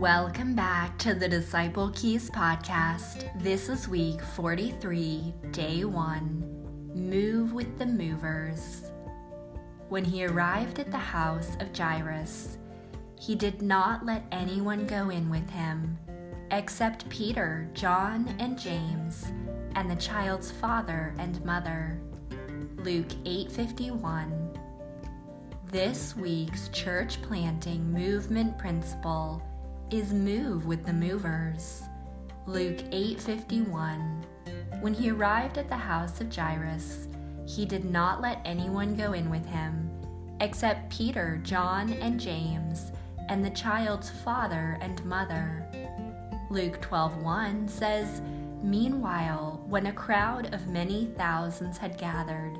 Welcome back to the Disciple Keys podcast. This is week 43, day 1. Move with the movers. When he arrived at the house of Jairus, he did not let anyone go in with him except Peter, John, and James, and the child's father and mother. Luke 8:51. This week's church planting movement principle is move with the movers. Luke 8:51. When he arrived at the house of Jairus, he did not let anyone go in with him except Peter, John, and James, and the child's father and mother. Luke 12:1 says, "Meanwhile, when a crowd of many thousands had gathered,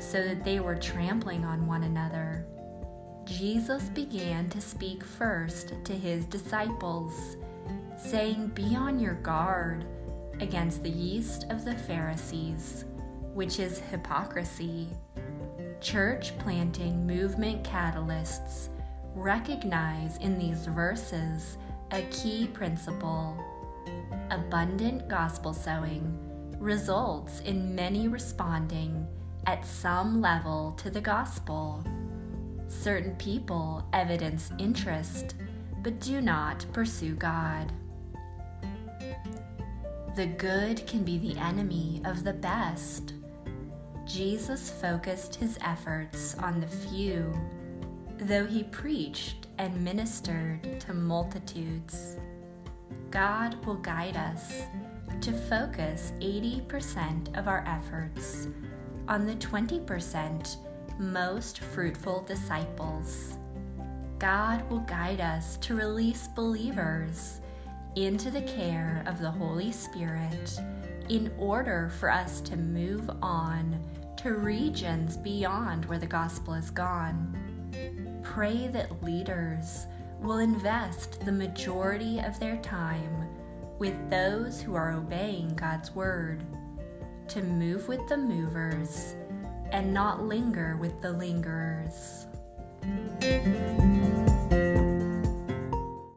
so that they were trampling on one another, Jesus began to speak first to his disciples, saying, Be on your guard against the yeast of the Pharisees, which is hypocrisy. Church planting movement catalysts recognize in these verses a key principle. Abundant gospel sowing results in many responding at some level to the gospel. Certain people evidence interest but do not pursue God. The good can be the enemy of the best. Jesus focused his efforts on the few, though he preached and ministered to multitudes. God will guide us to focus 80% of our efforts on the 20% most fruitful disciples. God will guide us to release believers into the care of the Holy Spirit in order for us to move on to regions beyond where the gospel is gone. Pray that leaders will invest the majority of their time with those who are obeying God's word, to move with the movers and not linger with the lingerers.